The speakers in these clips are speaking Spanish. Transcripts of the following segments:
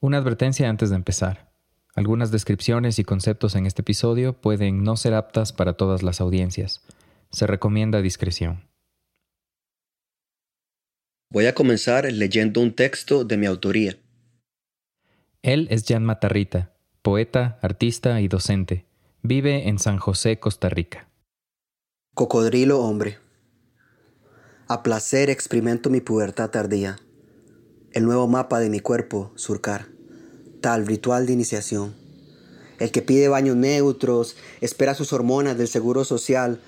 Una advertencia antes de empezar. Algunas descripciones y conceptos en este episodio pueden no ser aptas para todas las audiencias. Se recomienda discreción. Voy a comenzar leyendo un texto de mi autoría. Él es Jan Matarrita, poeta, artista y docente. Vive en San José, Costa Rica. Cocodrilo hombre. A placer experimento mi pubertad tardía el nuevo mapa de mi cuerpo surcar, tal ritual de iniciación. El que pide baños neutros, espera sus hormonas del seguro social,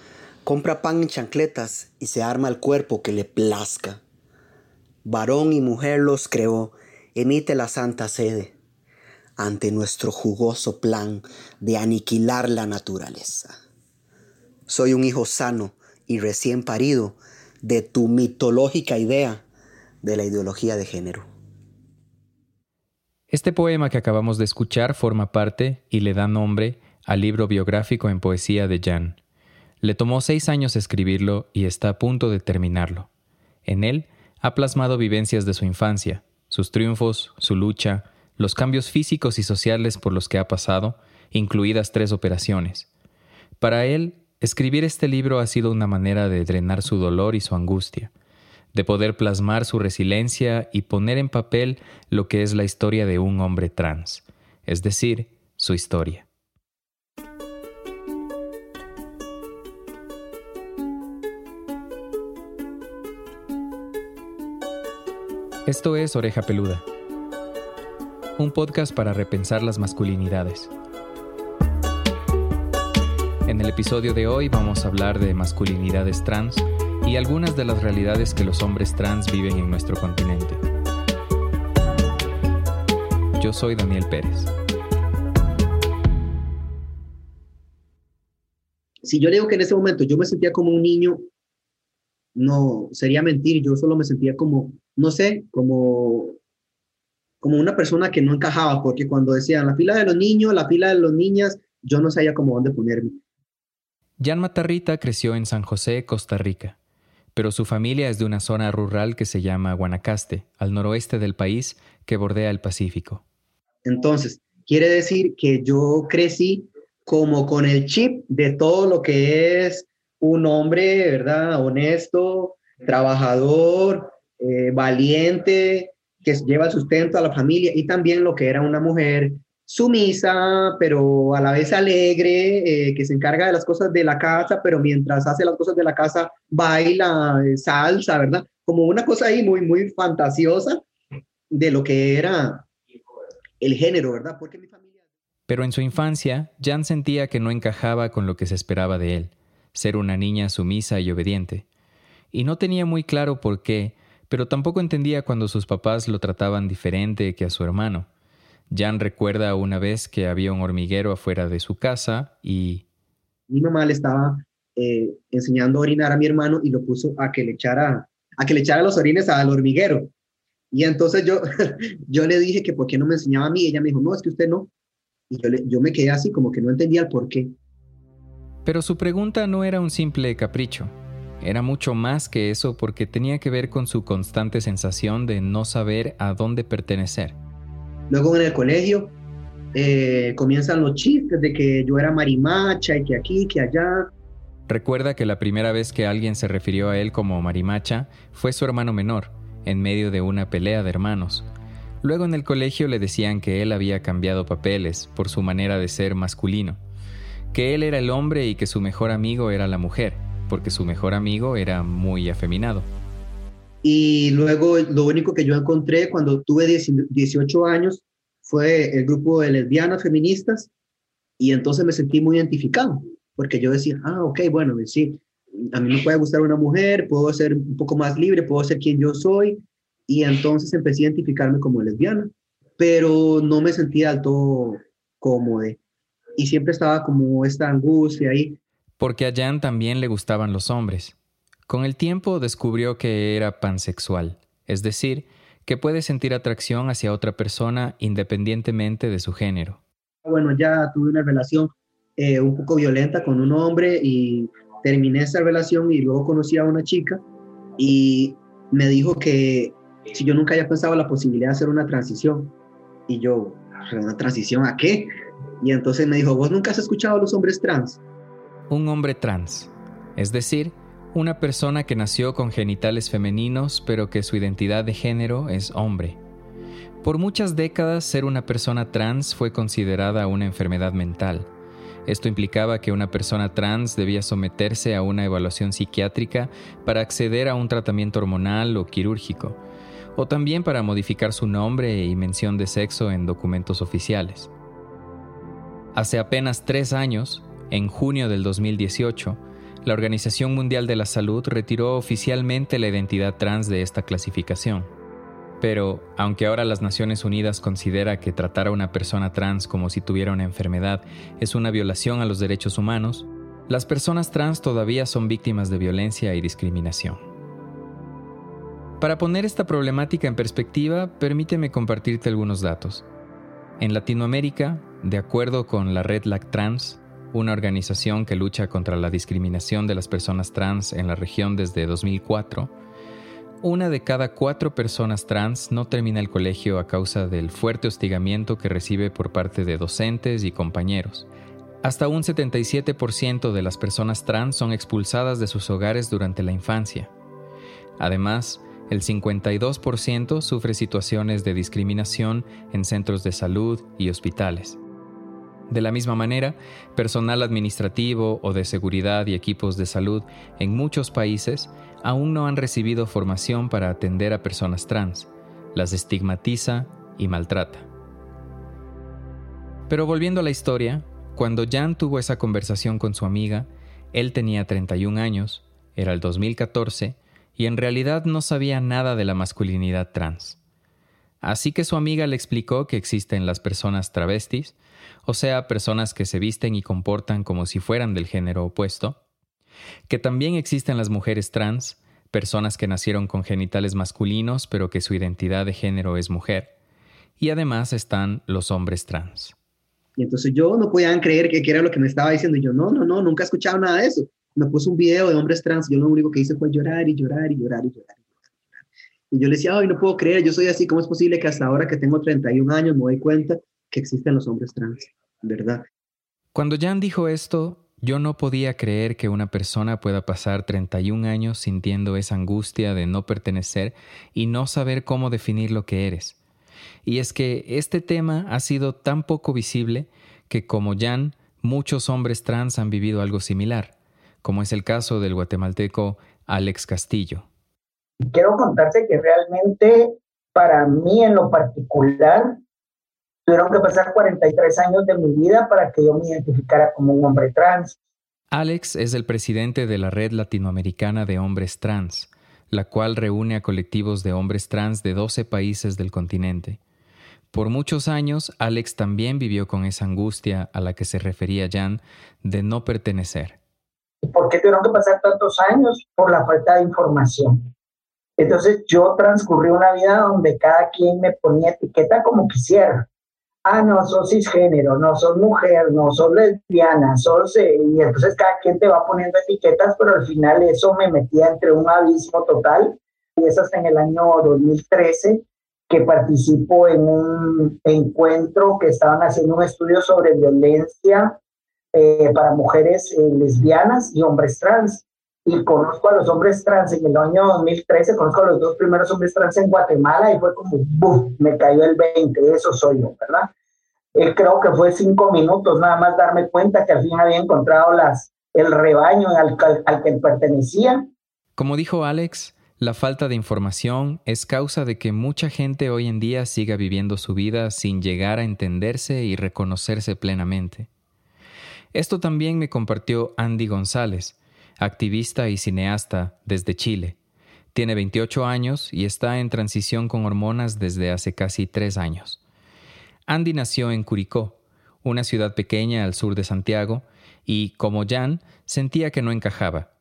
compra pan en chancletas y se arma el cuerpo que le plazca. Varón y mujer los creó, emite la santa sede ante nuestro jugoso plan de aniquilar la naturaleza. Soy un hijo sano y recién parido de tu mitológica idea de la ideología de género. Este poema que acabamos de escuchar forma parte y le da nombre al libro biográfico en poesía de Jan. Le tomó seis años escribirlo y está a punto de terminarlo. En él ha plasmado vivencias de su infancia, sus triunfos, su lucha, los cambios físicos y sociales por los que ha pasado, incluidas tres operaciones. Para él, escribir este libro ha sido una manera de drenar su dolor y su angustia, de poder plasmar su resiliencia y poner en papel lo que es la historia de un hombre trans, es decir, su historia. Esto es Oreja Peluda, un podcast para repensar las masculinidades. En el episodio de hoy vamos a hablar de masculinidades trans, y algunas de las realidades que los hombres trans viven en nuestro continente. Yo soy Daniel Pérez. Si yo digo que en ese momento yo me sentía como un niño, no sería mentir, yo solo me sentía como, no sé, como como una persona que no encajaba, porque cuando decían la fila de los niños, la fila de las niñas, yo no sabía cómo dónde ponerme. Jan Matarrita creció en San José, Costa Rica pero su familia es de una zona rural que se llama Guanacaste, al noroeste del país que bordea el Pacífico. Entonces, quiere decir que yo crecí como con el chip de todo lo que es un hombre, ¿verdad? Honesto, trabajador, eh, valiente, que lleva sustento a la familia y también lo que era una mujer sumisa, pero a la vez alegre, eh, que se encarga de las cosas de la casa, pero mientras hace las cosas de la casa baila eh, salsa, ¿verdad? Como una cosa ahí muy, muy fantasiosa de lo que era el género, ¿verdad? Porque mi familia... Pero en su infancia, Jan sentía que no encajaba con lo que se esperaba de él, ser una niña sumisa y obediente. Y no tenía muy claro por qué, pero tampoco entendía cuando sus papás lo trataban diferente que a su hermano Jan recuerda una vez que había un hormiguero afuera de su casa y... Mi mamá le estaba eh, enseñando a orinar a mi hermano y lo puso a que le echara, a que le echara los orines al hormiguero. Y entonces yo, yo le dije que por qué no me enseñaba a mí. Ella me dijo, no, es que usted no. Y yo, yo me quedé así como que no entendía el por qué. Pero su pregunta no era un simple capricho. Era mucho más que eso porque tenía que ver con su constante sensación de no saber a dónde pertenecer. Luego en el colegio eh, comienzan los chistes de que yo era marimacha y que aquí, que allá. Recuerda que la primera vez que alguien se refirió a él como marimacha fue su hermano menor, en medio de una pelea de hermanos. Luego en el colegio le decían que él había cambiado papeles por su manera de ser masculino, que él era el hombre y que su mejor amigo era la mujer, porque su mejor amigo era muy afeminado. Y luego lo único que yo encontré cuando tuve 18 años fue el grupo de lesbianas feministas y entonces me sentí muy identificado, porque yo decía, ah, ok, bueno, sí, a mí me puede gustar una mujer, puedo ser un poco más libre, puedo ser quien yo soy, y entonces empecé a identificarme como lesbiana, pero no me sentía del todo cómodo y siempre estaba como esta angustia ahí. Porque a Jan también le gustaban los hombres. Con el tiempo descubrió que era pansexual, es decir, que puede sentir atracción hacia otra persona independientemente de su género. Bueno, ya tuve una relación eh, un poco violenta con un hombre y terminé esa relación y luego conocí a una chica y me dijo que si yo nunca había pensado la posibilidad de hacer una transición Y yo, ¿una transición a qué? Y entonces me dijo, ¿vos nunca has escuchado a los hombres trans? Un hombre trans, es decir, una persona que nació con genitales femeninos pero que su identidad de género es hombre. Por muchas décadas ser una persona trans fue considerada una enfermedad mental. Esto implicaba que una persona trans debía someterse a una evaluación psiquiátrica para acceder a un tratamiento hormonal o quirúrgico, o también para modificar su nombre y mención de sexo en documentos oficiales. Hace apenas tres años, en junio del 2018, la Organización Mundial de la Salud retiró oficialmente la identidad trans de esta clasificación. Pero, aunque ahora las Naciones Unidas considera que tratar a una persona trans como si tuviera una enfermedad es una violación a los derechos humanos, las personas trans todavía son víctimas de violencia y discriminación. Para poner esta problemática en perspectiva, permíteme compartirte algunos datos. En Latinoamérica, de acuerdo con la red LACTRANS, una organización que lucha contra la discriminación de las personas trans en la región desde 2004, una de cada cuatro personas trans no termina el colegio a causa del fuerte hostigamiento que recibe por parte de docentes y compañeros. Hasta un 77% de las personas trans son expulsadas de sus hogares durante la infancia. Además, el 52% sufre situaciones de discriminación en centros de salud y hospitales. De la misma manera, personal administrativo o de seguridad y equipos de salud en muchos países aún no han recibido formación para atender a personas trans, las estigmatiza y maltrata. Pero volviendo a la historia, cuando Jan tuvo esa conversación con su amiga, él tenía 31 años, era el 2014, y en realidad no sabía nada de la masculinidad trans. Así que su amiga le explicó que existen las personas travestis, o sea, personas que se visten y comportan como si fueran del género opuesto, que también existen las mujeres trans, personas que nacieron con genitales masculinos pero que su identidad de género es mujer, y además están los hombres trans. Y entonces yo no podían creer que, era lo que me estaba diciendo, y yo no, no, no, nunca he escuchado nada de eso. Me puso un video de hombres trans, yo lo único que hice fue llorar y llorar y llorar y llorar. Y yo le decía, ay, no puedo creer, yo soy así, ¿cómo es posible que hasta ahora que tengo 31 años me doy cuenta que existen los hombres trans, ¿verdad? Cuando Jan dijo esto, yo no podía creer que una persona pueda pasar 31 años sintiendo esa angustia de no pertenecer y no saber cómo definir lo que eres. Y es que este tema ha sido tan poco visible que como Jan, muchos hombres trans han vivido algo similar, como es el caso del guatemalteco Alex Castillo. Quiero contarte que realmente para mí en lo particular Tuvieron que pasar 43 años de mi vida para que yo me identificara como un hombre trans. Alex es el presidente de la Red Latinoamericana de Hombres Trans, la cual reúne a colectivos de hombres trans de 12 países del continente. Por muchos años, Alex también vivió con esa angustia a la que se refería Jan de no pertenecer. ¿Por qué tuvieron que pasar tantos años? Por la falta de información. Entonces yo transcurrí una vida donde cada quien me ponía etiqueta como quisiera ah, no, sos cisgénero, no sos mujer, no sos lesbiana. Eh", y entonces cada quien te va poniendo etiquetas, pero al final eso me metía entre un abismo total. Y es hasta en el año 2013 que participo en un encuentro que estaban haciendo un estudio sobre violencia eh, para mujeres eh, lesbianas y hombres trans. Y conozco a los hombres trans en el año 2013, conozco a los dos primeros hombres trans en Guatemala y fue como, ¡buf! Me cayó el 20, eso soy yo, ¿verdad? Eh, creo que fue cinco minutos nada más darme cuenta que al fin había encontrado las, el rebaño al, al que pertenecía. Como dijo Alex, la falta de información es causa de que mucha gente hoy en día siga viviendo su vida sin llegar a entenderse y reconocerse plenamente. Esto también me compartió Andy González, activista y cineasta desde Chile. Tiene 28 años y está en transición con hormonas desde hace casi tres años. Andy nació en Curicó, una ciudad pequeña al sur de Santiago, y, como Jan, sentía que no encajaba.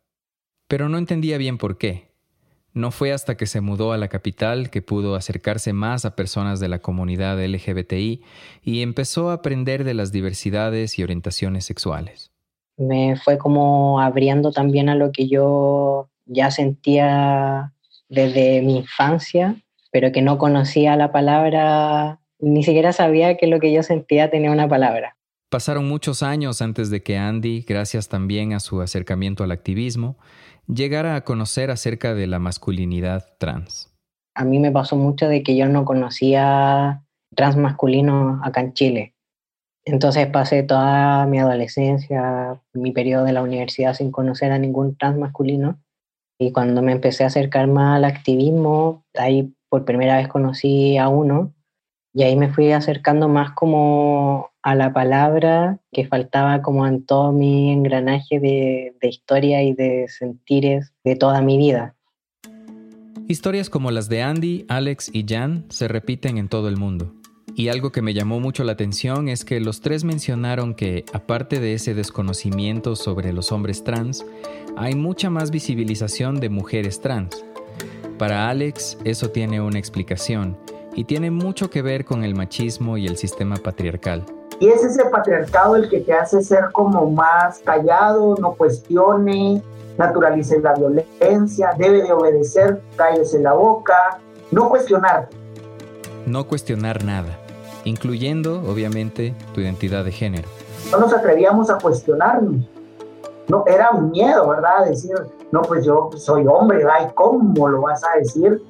Pero no entendía bien por qué. No fue hasta que se mudó a la capital que pudo acercarse más a personas de la comunidad LGBTI y empezó a aprender de las diversidades y orientaciones sexuales. Me fue como abriendo también a lo que yo ya sentía desde mi infancia, pero que no conocía la palabra Ni siquiera sabía que lo que yo sentía tenía una palabra. Pasaron muchos años antes de que Andy, gracias también a su acercamiento al activismo, llegara a conocer acerca de la masculinidad trans. A mí me pasó mucho de que yo no conocía trans masculino acá en Chile. Entonces pasé toda mi adolescencia, mi periodo de la universidad sin conocer a ningún trans masculino. Y cuando me empecé a acercar más al activismo, ahí por primera vez conocí a uno y ahí me fui acercando más como a la palabra que faltaba como en todo mi engranaje de, de historia y de sentires de toda mi vida. Historias como las de Andy, Alex y Jan se repiten en todo el mundo. Y algo que me llamó mucho la atención es que los tres mencionaron que, aparte de ese desconocimiento sobre los hombres trans, hay mucha más visibilización de mujeres trans. Para Alex, eso tiene una explicación y tiene mucho que ver con el machismo y el sistema patriarcal. Y es ese patriarcado el que te hace ser como más callado, no cuestione, naturalice la violencia, debe de obedecer, cállese la boca, no cuestionar. No cuestionar nada incluyendo, obviamente, tu identidad de género. No nos atrevíamos a cuestionarnos. No, era un miedo, ¿verdad? Decir, no, pues yo soy hombre, ¿verdad? cómo lo vas a decir?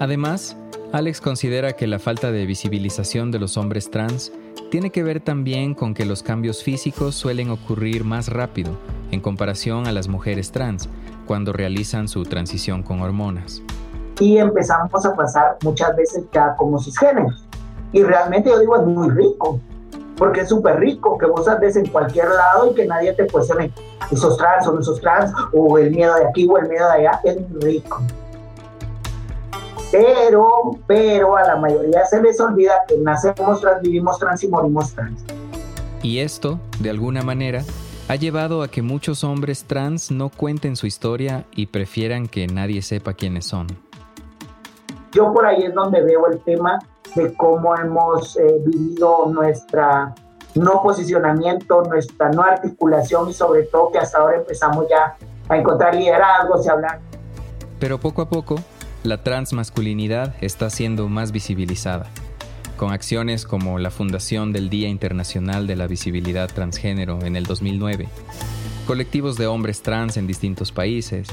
Además, Alex considera que la falta de visibilización de los hombres trans tiene que ver también con que los cambios físicos suelen ocurrir más rápido en comparación a las mujeres trans cuando realizan su transición con hormonas. Y empezamos a pasar muchas veces ya como cisgéneros. Y realmente yo digo, es muy rico, porque es súper rico que vos andes en cualquier lado y que nadie te cuestione esos trans o esos trans, o el miedo de aquí o el miedo de allá, es muy rico. Pero, pero a la mayoría se les olvida que nacemos trans, vivimos trans y morimos trans. Y esto, de alguna manera, ha llevado a que muchos hombres trans no cuenten su historia y prefieran que nadie sepa quiénes son. Yo por ahí es donde veo el tema de cómo hemos eh, vivido nuestra no posicionamiento, nuestra no articulación y sobre todo que hasta ahora empezamos ya a encontrar liderazgos y hablar. Pero poco a poco, la transmasculinidad está siendo más visibilizada, con acciones como la fundación del Día Internacional de la Visibilidad Transgénero en el 2009, colectivos de hombres trans en distintos países,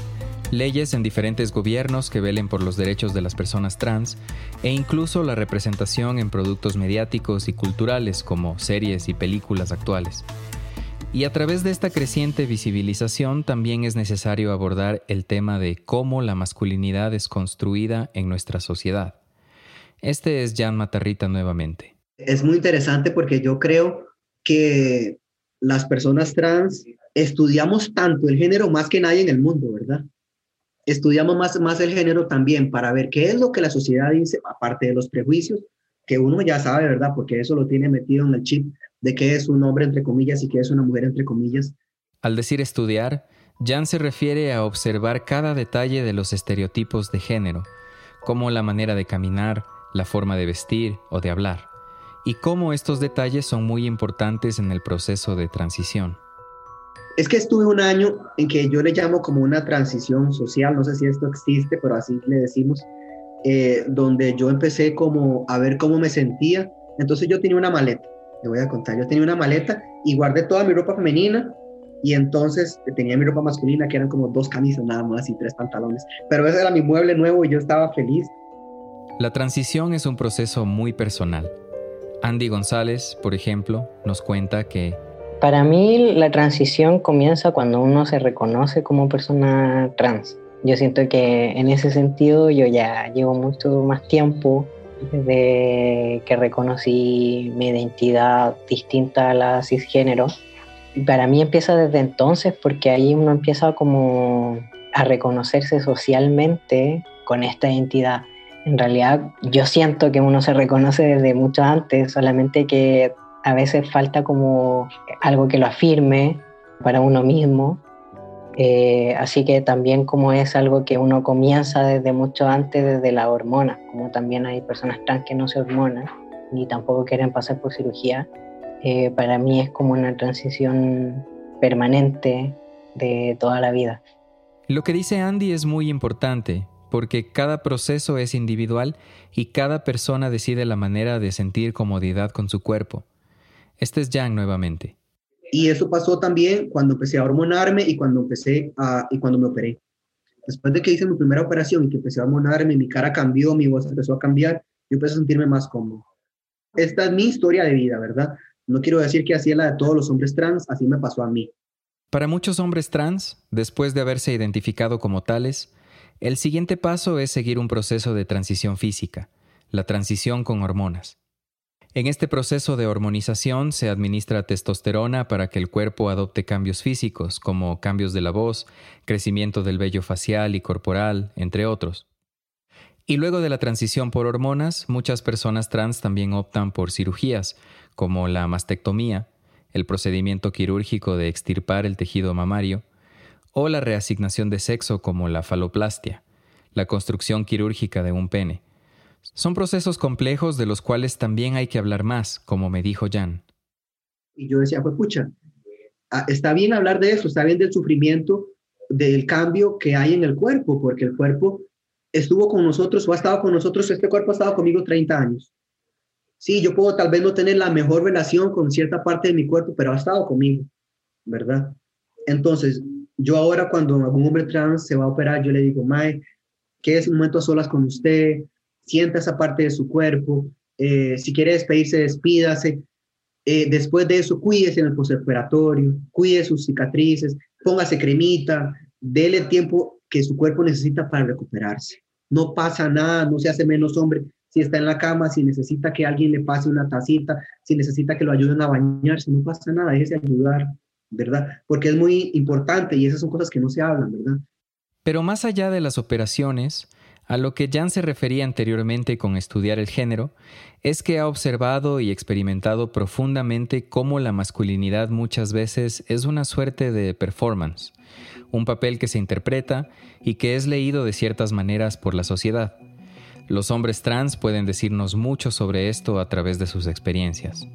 leyes en diferentes gobiernos que velen por los derechos de las personas trans e incluso la representación en productos mediáticos y culturales como series y películas actuales. Y a través de esta creciente visibilización también es necesario abordar el tema de cómo la masculinidad es construida en nuestra sociedad. Este es Jan Matarrita nuevamente. Es muy interesante porque yo creo que las personas trans estudiamos tanto el género más que nadie en el mundo, ¿verdad? Estudiamos más, más el género también para ver qué es lo que la sociedad dice, aparte de los prejuicios, que uno ya sabe, ¿verdad? Porque eso lo tiene metido en el chip de qué es un hombre entre comillas y qué es una mujer entre comillas. Al decir estudiar, Jan se refiere a observar cada detalle de los estereotipos de género, como la manera de caminar, la forma de vestir o de hablar, y cómo estos detalles son muy importantes en el proceso de transición. Es que estuve un año en que yo le llamo como una transición social, no sé si esto existe, pero así le decimos, eh, donde yo empecé como a ver cómo me sentía. Entonces yo tenía una maleta, le voy a contar, yo tenía una maleta y guardé toda mi ropa femenina y entonces tenía mi ropa masculina que eran como dos camisas nada más y tres pantalones. Pero ese era mi mueble nuevo y yo estaba feliz. La transición es un proceso muy personal. Andy González, por ejemplo, nos cuenta que para mí la transición comienza cuando uno se reconoce como persona trans. Yo siento que en ese sentido yo ya llevo mucho más tiempo desde que reconocí mi identidad distinta a la cisgénero. Para mí empieza desde entonces porque ahí uno empieza como a reconocerse socialmente con esta identidad. En realidad yo siento que uno se reconoce desde mucho antes, solamente que a veces falta como algo que lo afirme para uno mismo. Eh, así que también como es algo que uno comienza desde mucho antes, desde la hormona, como también hay personas trans que no se hormonan ni tampoco quieren pasar por cirugía, eh, para mí es como una transición permanente de toda la vida. Lo que dice Andy es muy importante, porque cada proceso es individual y cada persona decide la manera de sentir comodidad con su cuerpo. Este es Jan nuevamente. Y eso pasó también cuando empecé a hormonarme y cuando empecé a, y cuando me operé. Después de que hice mi primera operación y que empecé a hormonarme, mi cara cambió, mi voz empezó a cambiar, yo empecé a sentirme más cómodo. Esta es mi historia de vida, ¿verdad? No quiero decir que así es la de todos los hombres trans, así me pasó a mí. Para muchos hombres trans, después de haberse identificado como tales, el siguiente paso es seguir un proceso de transición física, la transición con hormonas. En este proceso de hormonización se administra testosterona para que el cuerpo adopte cambios físicos, como cambios de la voz, crecimiento del vello facial y corporal, entre otros. Y luego de la transición por hormonas, muchas personas trans también optan por cirugías, como la mastectomía, el procedimiento quirúrgico de extirpar el tejido mamario, o la reasignación de sexo como la faloplastia, la construcción quirúrgica de un pene. Son procesos complejos de los cuales también hay que hablar más, como me dijo Jan. Y yo decía, pues pucha, ah, está bien hablar de eso, está bien del sufrimiento, del cambio que hay en el cuerpo, porque el cuerpo estuvo con nosotros o ha estado con nosotros, este cuerpo ha estado conmigo 30 años. Sí, yo puedo tal vez no tener la mejor relación con cierta parte de mi cuerpo, pero ha estado conmigo, ¿verdad? Entonces, yo ahora cuando algún hombre trans se va a operar, yo le digo, Mae, es un momento a solas con usted, sienta esa parte de su cuerpo, eh, si quiere despedirse, despídase. Eh, después de eso, cuídese en el postoperatorio, cuide sus cicatrices, póngase cremita, dele el tiempo que su cuerpo necesita para recuperarse. No pasa nada, no se hace menos hombre si está en la cama, si necesita que alguien le pase una tacita, si necesita que lo ayuden a bañarse, no pasa nada, déjese ayudar. ¿verdad? Porque es muy importante y esas son cosas que no se hablan, ¿verdad? Pero más allá de las operaciones, a lo que Jan se refería anteriormente con estudiar el género, es que ha observado y experimentado profundamente cómo la masculinidad muchas veces es una suerte de performance, un papel que se interpreta y que es leído de ciertas maneras por la sociedad. Los hombres trans pueden decirnos mucho sobre esto a través de sus experiencias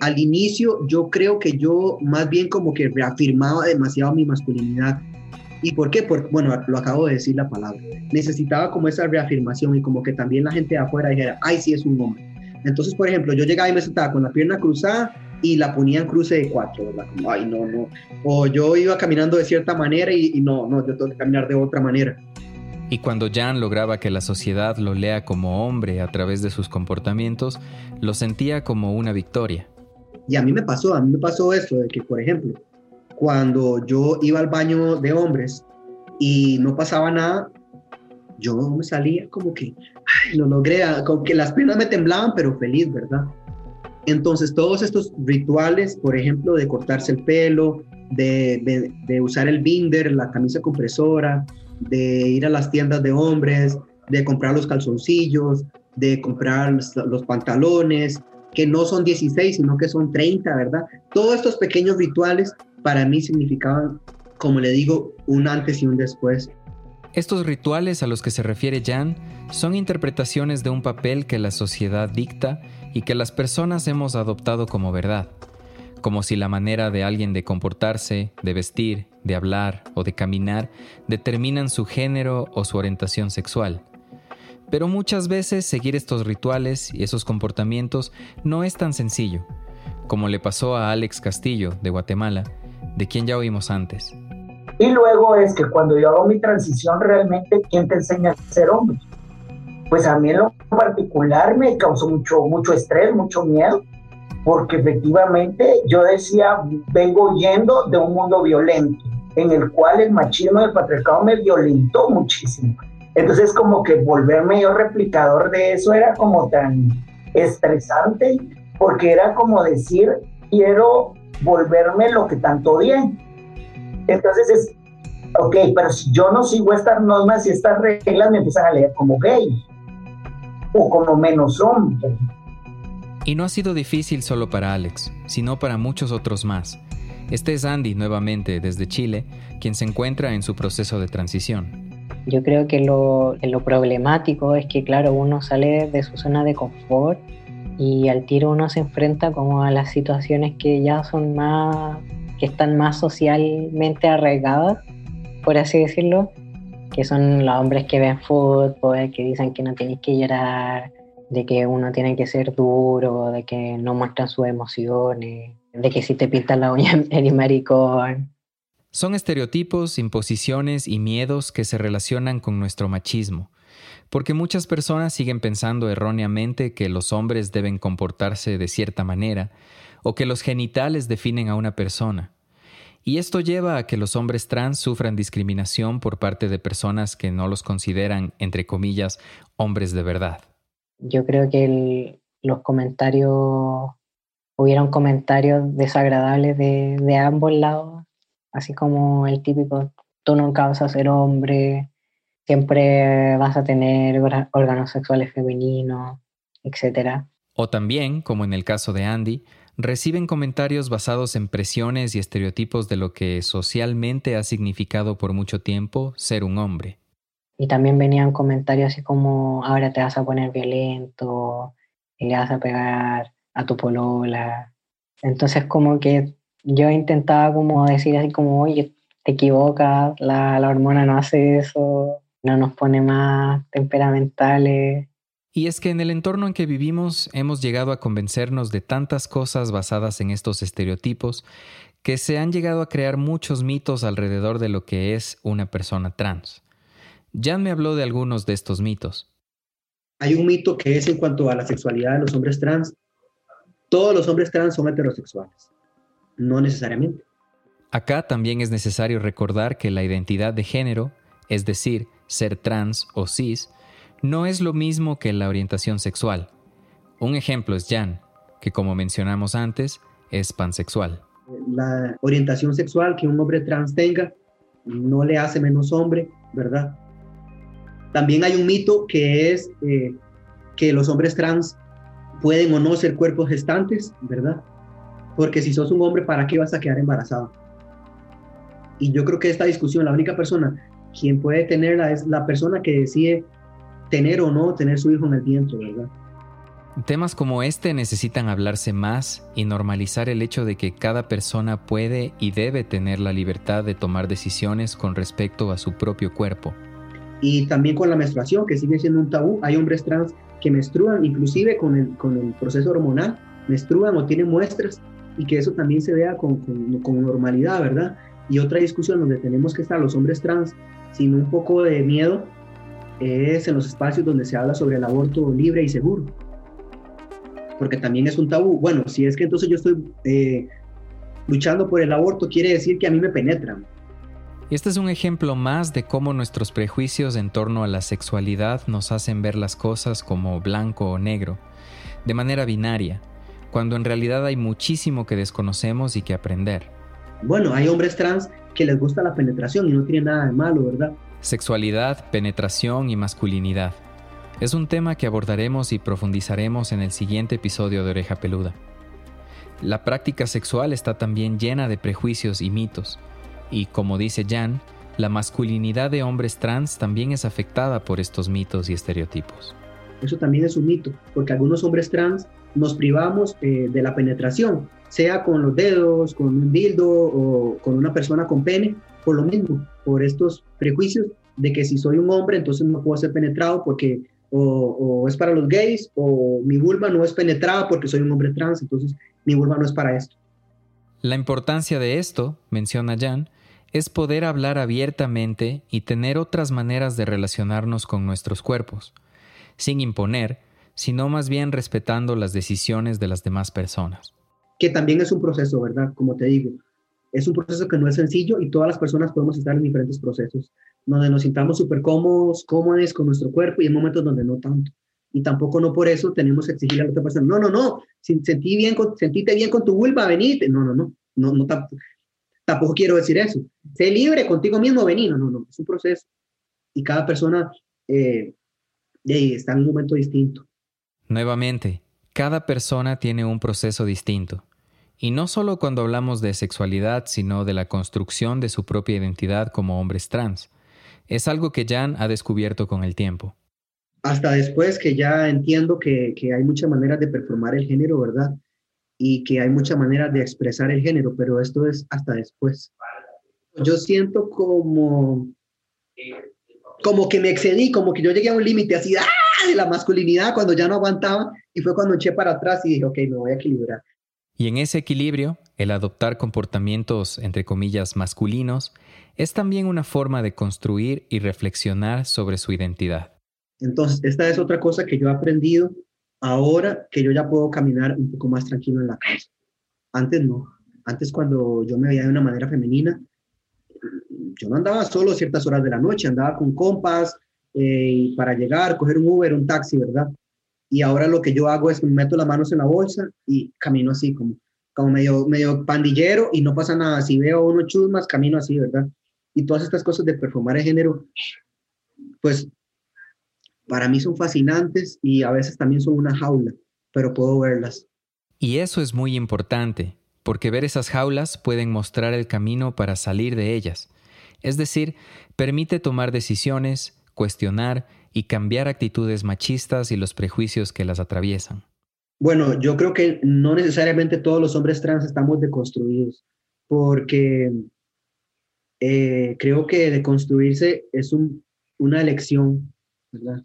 al inicio yo creo que yo más bien como que reafirmaba demasiado mi masculinidad. ¿Y por qué? Porque, bueno, lo acabo de decir la palabra. Necesitaba como esa reafirmación y como que también la gente de afuera dijera, ay, sí es un hombre. Entonces, por ejemplo, yo llegaba y me sentaba con la pierna cruzada y la ponía en cruce de cuatro, ¿verdad? Como, ay, no, no. O yo iba caminando de cierta manera y, y no, no, yo tengo que caminar de otra manera. Y cuando Jan lograba que la sociedad lo lea como hombre a través de sus comportamientos, lo sentía como una victoria. Y a mí me pasó, a mí me pasó esto, de que, por ejemplo, cuando yo iba al baño de hombres y no pasaba nada, yo me salía como que, ay, lo logré, ah, como que las piernas me temblaban, pero feliz, ¿verdad? Entonces, todos estos rituales, por ejemplo, de cortarse el pelo, de, de, usar el binder, la camisa compresora, de ir a las tiendas de hombres, de comprar los calzoncillos, de comprar los pantalones, que no son 16, sino que son 30, ¿verdad? Todos estos pequeños rituales para mí significaban, como le digo, un antes y un después. Estos rituales a los que se refiere Jan son interpretaciones de un papel que la sociedad dicta y que las personas hemos adoptado como verdad, como si la manera de alguien de comportarse, de vestir, de hablar o de caminar determinan su género o su orientación sexual. Pero muchas veces seguir estos rituales y esos comportamientos no es tan sencillo, como le pasó a Alex Castillo de Guatemala, de quien ya oímos antes. Y luego es que cuando yo hago mi transición, realmente, ¿quién te enseña a ser hombre? Pues a mí en lo particular me causó mucho, mucho estrés, mucho miedo, porque efectivamente yo decía, vengo yendo de un mundo violento, en el cual el machismo del patriarcado me violentó muchísimo. Entonces como que volverme yo replicador de eso era como tan estresante, porque era como decir, quiero volverme lo que tanto odié. Entonces es, ok, pero si yo no sigo estas normas y estas reglas, me empiezan a leer como gay o como menos hombre. Y no ha sido difícil solo para Alex, sino para muchos otros más. Este es Andy nuevamente desde Chile, quien se encuentra en su proceso de transición. Yo creo que lo, lo problemático es que, claro, uno sale de su zona de confort y al tiro uno se enfrenta como a las situaciones que ya son más, que están más socialmente arraigadas, por así decirlo. que son los hombres que ven fútbol, que dicen que no tienes que llorar, de que uno tiene que ser duro, de que no muestran sus emociones, de que si te pintan la uña eres maricón. Son estereotipos, imposiciones y miedos que se relacionan con nuestro machismo, porque muchas personas siguen pensando erróneamente que los hombres deben comportarse de cierta manera o que los genitales definen a una persona. Y esto lleva a que los hombres trans sufran discriminación por parte de personas que no los consideran, entre comillas, hombres de verdad. Yo creo que los comentarios, hubieron comentarios desagradables de, de ambos lados, así como el típico, tú nunca vas a ser hombre, siempre vas a tener órganos sexuales femeninos, etc. O también, como en el caso de Andy, reciben comentarios basados en presiones y estereotipos de lo que socialmente ha significado por mucho tiempo ser un hombre. Y también venían comentarios así como, ahora te vas a poner violento, y le vas a pegar a tu polola. Entonces como que yo intentaba como decir así como, oye, te equivocas, la, la hormona no hace eso, no nos pone más temperamentales. Y es que en el entorno en que vivimos hemos llegado a convencernos de tantas cosas basadas en estos estereotipos que se han llegado a crear muchos mitos alrededor de lo que es una persona trans. Jan me habló de algunos de estos mitos. Hay un mito que es en cuanto a la sexualidad de los hombres trans. Todos los hombres trans son heterosexuales. No necesariamente. Acá también es necesario recordar que la identidad de género, es decir, ser trans o cis, no es lo mismo que la orientación sexual. Un ejemplo es Jan, que como mencionamos antes, es pansexual. La orientación sexual que un hombre trans tenga no le hace menos hombre, ¿verdad? También hay un mito que es eh, que los hombres trans pueden o no ser cuerpos gestantes, ¿verdad? Porque si sos un hombre, ¿para qué vas a quedar embarazado? Y yo creo que esta discusión, la única persona quien puede tenerla es la persona que decide tener o no tener su hijo en el vientre, ¿verdad? Temas como este necesitan hablarse más y normalizar el hecho de que cada persona puede y debe tener la libertad de tomar decisiones con respecto a su propio cuerpo. Y también con la menstruación, que sigue siendo un tabú. Hay hombres trans que menstruan, inclusive con el, con el proceso hormonal, menstruan o tienen muestras, y que eso también se vea con, con, con normalidad, ¿verdad? Y otra discusión donde tenemos que estar los hombres trans sin un poco de miedo es en los espacios donde se habla sobre el aborto libre y seguro. Porque también es un tabú. Bueno, si es que entonces yo estoy eh, luchando por el aborto, quiere decir que a mí me penetran. Este es un ejemplo más de cómo nuestros prejuicios en torno a la sexualidad nos hacen ver las cosas como blanco o negro, de manera binaria, cuando en realidad hay muchísimo que desconocemos y que aprender. Bueno, hay hombres trans que les gusta la penetración y no tiene nada de malo, ¿verdad? Sexualidad, penetración y masculinidad. Es un tema que abordaremos y profundizaremos en el siguiente episodio de Oreja Peluda. La práctica sexual está también llena de prejuicios y mitos, y como dice Jan, la masculinidad de hombres trans también es afectada por estos mitos y estereotipos. Eso también es un mito, porque algunos hombres trans nos privamos eh, de la penetración, sea con los dedos, con un dildo o con una persona con pene, por lo mismo, por estos prejuicios de que si soy un hombre, entonces no puedo ser penetrado porque o, es para los gays, o mi vulva no es penetrada porque soy un hombre trans, entonces mi vulva no es para esto. La importancia de esto, menciona Jan, es poder hablar abiertamente y tener otras maneras de relacionarnos con nuestros cuerpos, sin imponer, sino más bien respetando las decisiones de las demás personas. Que también es un proceso, ¿verdad? Como te digo, es un proceso que no es sencillo y todas las personas podemos estar en diferentes procesos, donde nos sintamos súper cómodos, cómodos con nuestro cuerpo y en momentos donde no tanto. Y tampoco no por eso tenemos que exigirle a la otra persona, no, no, no, sentí bien con, sentite bien con tu vulva, venite. No, no, no, no, no tampoco, tampoco quiero decir eso. Sé libre contigo mismo, vení. No, no, no, es un proceso. Y cada persona eh, está en un momento distinto. Nuevamente, cada persona tiene un proceso distinto. Y no solo cuando hablamos de sexualidad, sino de la construcción de su propia identidad como hombres trans. Es algo que Jan ha descubierto con el tiempo. Hasta después que ya entiendo que, hay muchas maneras de performar el género, ¿verdad? Y que hay muchas maneras de expresar el género, pero esto es hasta después. Yo siento como como que me excedí, como que yo llegué a un límite así ¡ah! De la masculinidad cuando ya no aguantaba y fue cuando eché para atrás y dije, ok, me voy a equilibrar. Y en ese equilibrio, el adoptar comportamientos, entre comillas, masculinos, es también una forma de construir y reflexionar sobre su identidad. Entonces, esta es otra cosa que yo he aprendido ahora que yo ya puedo caminar un poco más tranquilo en la casa. Antes no. Antes cuando yo me veía de una manera femenina, yo no andaba solo ciertas horas de la noche, andaba con compas eh, para llegar, coger un Uber, un taxi, ¿verdad? Y ahora lo que yo hago es me meto las manos en la bolsa y camino así como, como medio, medio pandillero y no pasa nada. Si veo uno chusmas, camino así, ¿verdad? Y todas estas cosas de perfumar el género, pues para mí son fascinantes y a veces también son una jaula, pero puedo verlas. Y eso es muy importante, porque ver esas jaulas pueden mostrar el camino para salir de ellas. Es decir, permite tomar decisiones, cuestionar y cambiar actitudes machistas y los prejuicios que las atraviesan. Bueno, yo creo que no necesariamente todos los hombres trans estamos deconstruidos, porque eh, creo que deconstruirse es una elección, ¿verdad?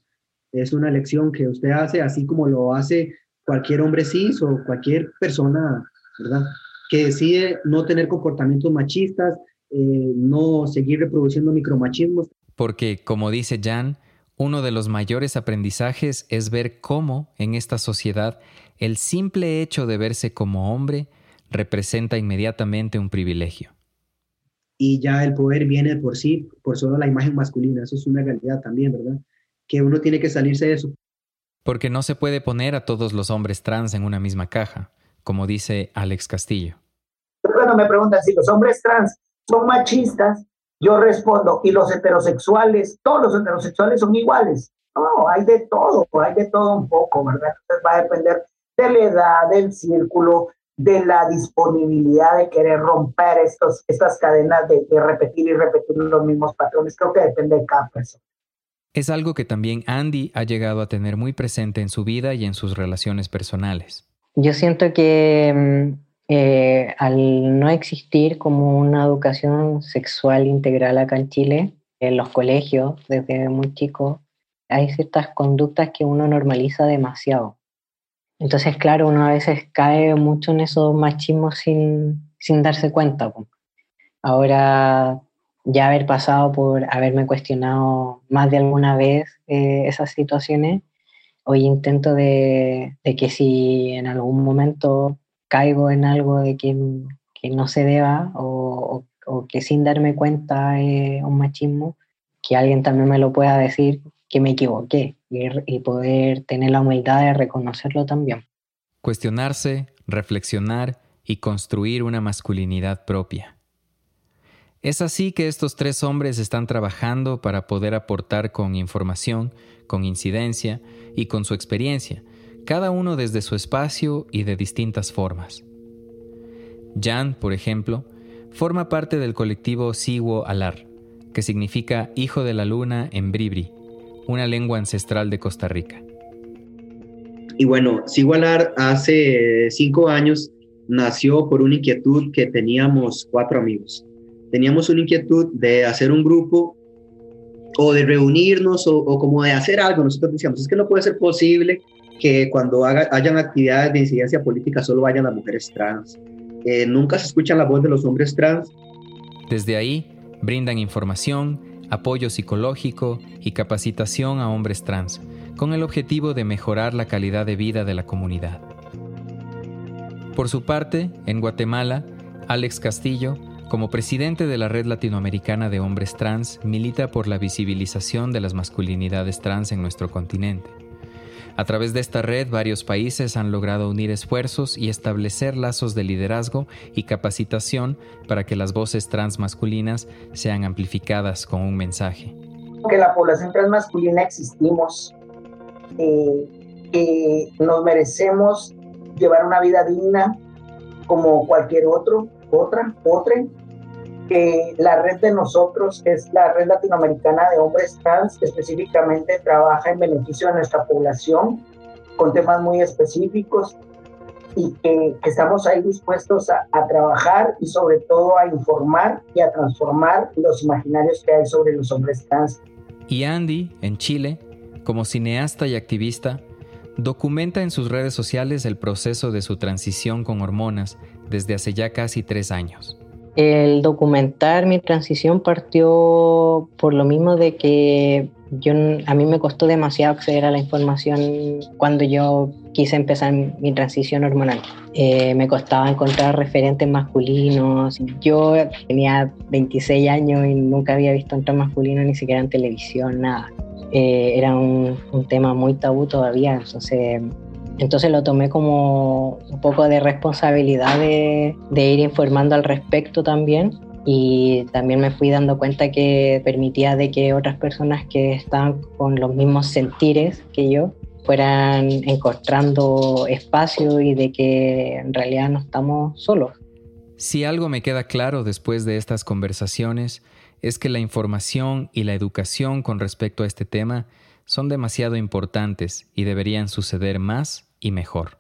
Es una elección que usted hace así como lo hace cualquier hombre cis o cualquier persona, ¿verdad? Que decide no tener comportamientos machistas, eh, no seguir reproduciendo micromachismos. Porque, como dice Jan, uno de los mayores aprendizajes es ver cómo, en esta sociedad, el simple hecho de verse como hombre representa inmediatamente un privilegio. Y ya el poder viene por sí, por solo la imagen masculina, eso es una realidad también, ¿verdad? Que uno tiene que salirse de eso. Porque no se puede poner a todos los hombres trans en una misma caja, como dice Alex Castillo. Cuando me preguntan si los hombres trans son machistas, yo respondo, ¿y los heterosexuales? Todos los heterosexuales son iguales. No, hay de todo, hay de todo un poco, ¿verdad? Entonces va a depender de la edad, del círculo, de la disponibilidad de querer romper estos, estas cadenas de, de repetir y repetir los mismos patrones. Creo que depende de cada persona. Es algo que también Andy ha llegado a tener muy presente en su vida y en sus relaciones personales. Yo siento que mm, eh, al no existir como una educación sexual integral acá en Chile, en los colegios, desde muy chico, hay ciertas conductas que uno normaliza demasiado. Entonces, claro, uno a veces cae mucho en esos machismos sin, sin darse cuenta. Ahora, ya haber pasado por haberme cuestionado más de alguna vez eh, esas situaciones, hoy intento de, de, que si en algún momento caigo en algo de que, que no se deba o, o, que sin darme cuenta es un machismo, que alguien también me lo pueda decir que me equivoqué y, y poder tener la humildad de reconocerlo también. Cuestionarse, reflexionar y construir una masculinidad propia. Es así que estos tres hombres están trabajando para poder aportar con información, con incidencia y con su experiencia cada uno desde su espacio y de distintas formas. Jan, por ejemplo, forma parte del colectivo Siwo Alar, que significa Hijo de la Luna en Bribri, una lengua ancestral de Costa Rica. Y bueno, Siwo Alar hace cinco años nació por una inquietud que teníamos cuatro amigos. Teníamos una inquietud de hacer un grupo o de reunirnos o, o como de hacer algo. Nosotros decíamos, es que no puede ser posible que cuando hayan actividades de incidencia política solo vayan las mujeres trans. Eh, nunca se escucha la voz de los hombres trans. Desde ahí brindan información, apoyo psicológico y capacitación a hombres trans, con el objetivo de mejorar la calidad de vida de la comunidad. Por su parte, en Guatemala, Alex Castillo, como presidente de la Red Latinoamericana de Hombres Trans, milita por la visibilización de las masculinidades trans en nuestro continente. A través de esta red, varios países han logrado unir esfuerzos y establecer lazos de liderazgo y capacitación para que las voces transmasculinas sean amplificadas con un mensaje. Que la población transmasculina existimos, eh, nos merecemos llevar una vida digna como cualquier otro, otra, otra, que la red de nosotros, es la red latinoamericana de hombres trans, específicamente trabaja en beneficio de nuestra población con temas muy específicos y que, estamos ahí dispuestos a, trabajar y sobre todo a informar y a transformar los imaginarios que hay sobre los hombres trans. Y Andy, en Chile, como cineasta y activista, documenta en sus redes sociales el proceso de su transición con hormonas desde hace ya casi tres años. El documentar mi transición partió por lo mismo de que yo, a mí me costó demasiado acceder a la información cuando yo quise empezar mi transición hormonal. Eh, me costaba encontrar referentes masculinos. Yo tenía 26 años y nunca había visto un trans masculino ni siquiera en televisión, nada. Eh, era un, un, tema muy tabú todavía, entonces, entonces lo tomé como un poco de responsabilidad de, de ir informando al respecto también y también me fui dando cuenta que permitía de que otras personas que estaban con los mismos sentires que yo fueran encontrando espacio y de que en realidad no estamos solos. Si algo me queda claro después de estas conversaciones es que la información y la educación con respecto a este tema son demasiado importantes y deberían suceder más y mejor.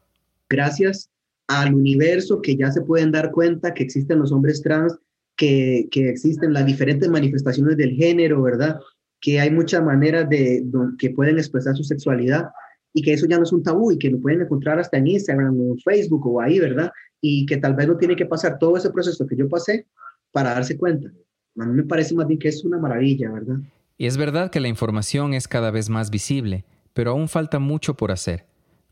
Gracias al universo que ya se pueden dar cuenta que existen los hombres trans, que, que existen las diferentes manifestaciones del género, ¿verdad? Que hay muchas maneras de, que pueden expresar su sexualidad y que eso ya no es un tabú y que lo pueden encontrar hasta en Instagram o en Facebook o ahí, ¿verdad? Y que tal vez no tiene que pasar todo ese proceso que yo pasé para darse cuenta. A mí me parece más bien que es una maravilla, ¿verdad? Y es verdad que la información es cada vez más visible, pero aún falta mucho por hacer.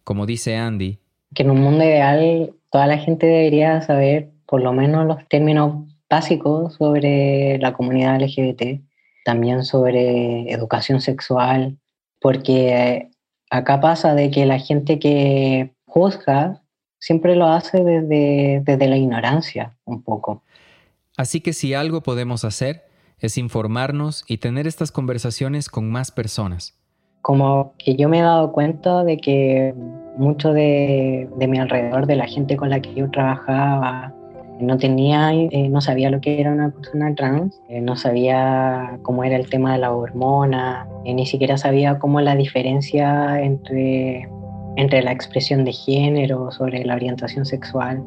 Como dice Andy, que en un mundo ideal toda la gente debería saber por lo menos los términos básicos sobre la comunidad LGBT, también sobre educación sexual, porque acá pasa de que la gente que juzga siempre lo hace desde, desde la ignorancia un poco. Así que si algo podemos hacer es informarnos y tener estas conversaciones con más personas. Como que yo me he dado cuenta de que mucho de, de mi alrededor, de la gente con la que yo trabajaba, no tenía, eh, no sabía lo que era una persona trans, eh, no sabía cómo era el tema de la hormona, eh, ni siquiera sabía cómo la diferencia entre, entre la expresión de género, sobre la orientación sexual.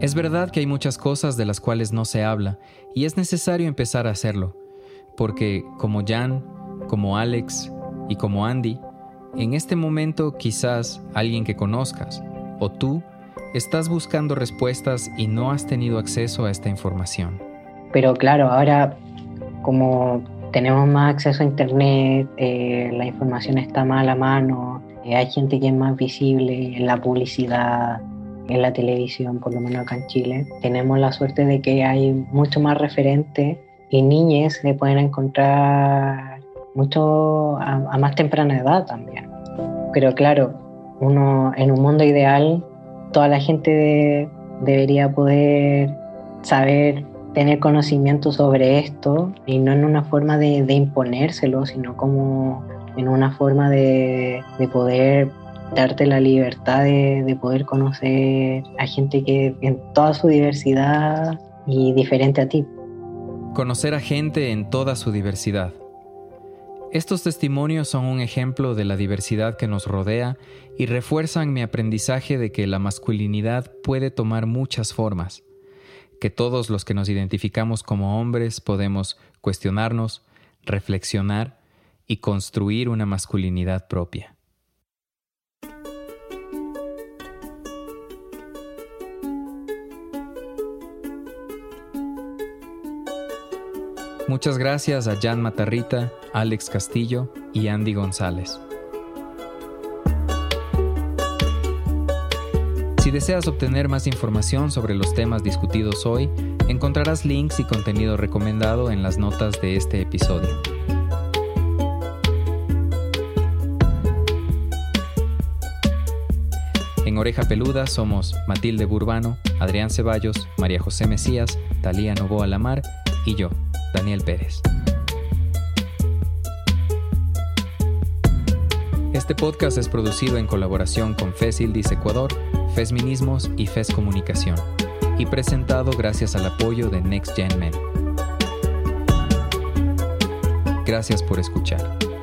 Es verdad que hay muchas cosas de las cuales no se habla y es necesario empezar a hacerlo, porque como Jan, como Alex y como Andy, en este momento quizás alguien que conozcas o tú Estás buscando respuestas y no has tenido acceso a esta información. Pero claro, ahora como tenemos más acceso a Internet, eh, la información está más a la mano, eh, hay gente que es más visible en la publicidad, en la televisión, por lo menos acá en Chile. Tenemos la suerte de que hay mucho más referentes y niñas se pueden encontrar mucho a, más temprana edad también. Pero claro, uno en un mundo ideal toda la gente debería poder saber tener conocimiento sobre esto y no en una forma de, imponérselo, sino como en una forma de, poder darte la libertad de, de, poder conocer a gente que en toda su diversidad y diferente a ti. Conocer a gente en toda su diversidad. Estos testimonios son un ejemplo de la diversidad que nos rodea y refuerzan mi aprendizaje de que la masculinidad puede tomar muchas formas, que todos los que nos identificamos como hombres podemos cuestionarnos, reflexionar y construir una masculinidad propia. Muchas gracias a Jan Matarrita, Alex Castillo y Andy González. Si deseas obtener más información sobre los temas discutidos hoy, encontrarás links y contenido recomendado en las notas de este episodio. En Oreja Peluda somos Matilde Burbano, Adrián Ceballos, María José Mesías, Talía Novoa Lamar y yo, Daniel Pérez. Este podcast es producido en colaboración con FES Ildis Ecuador, Fesminismos y FES Comunicación, y presentado gracias al apoyo de Next Gen Men. Gracias por escuchar.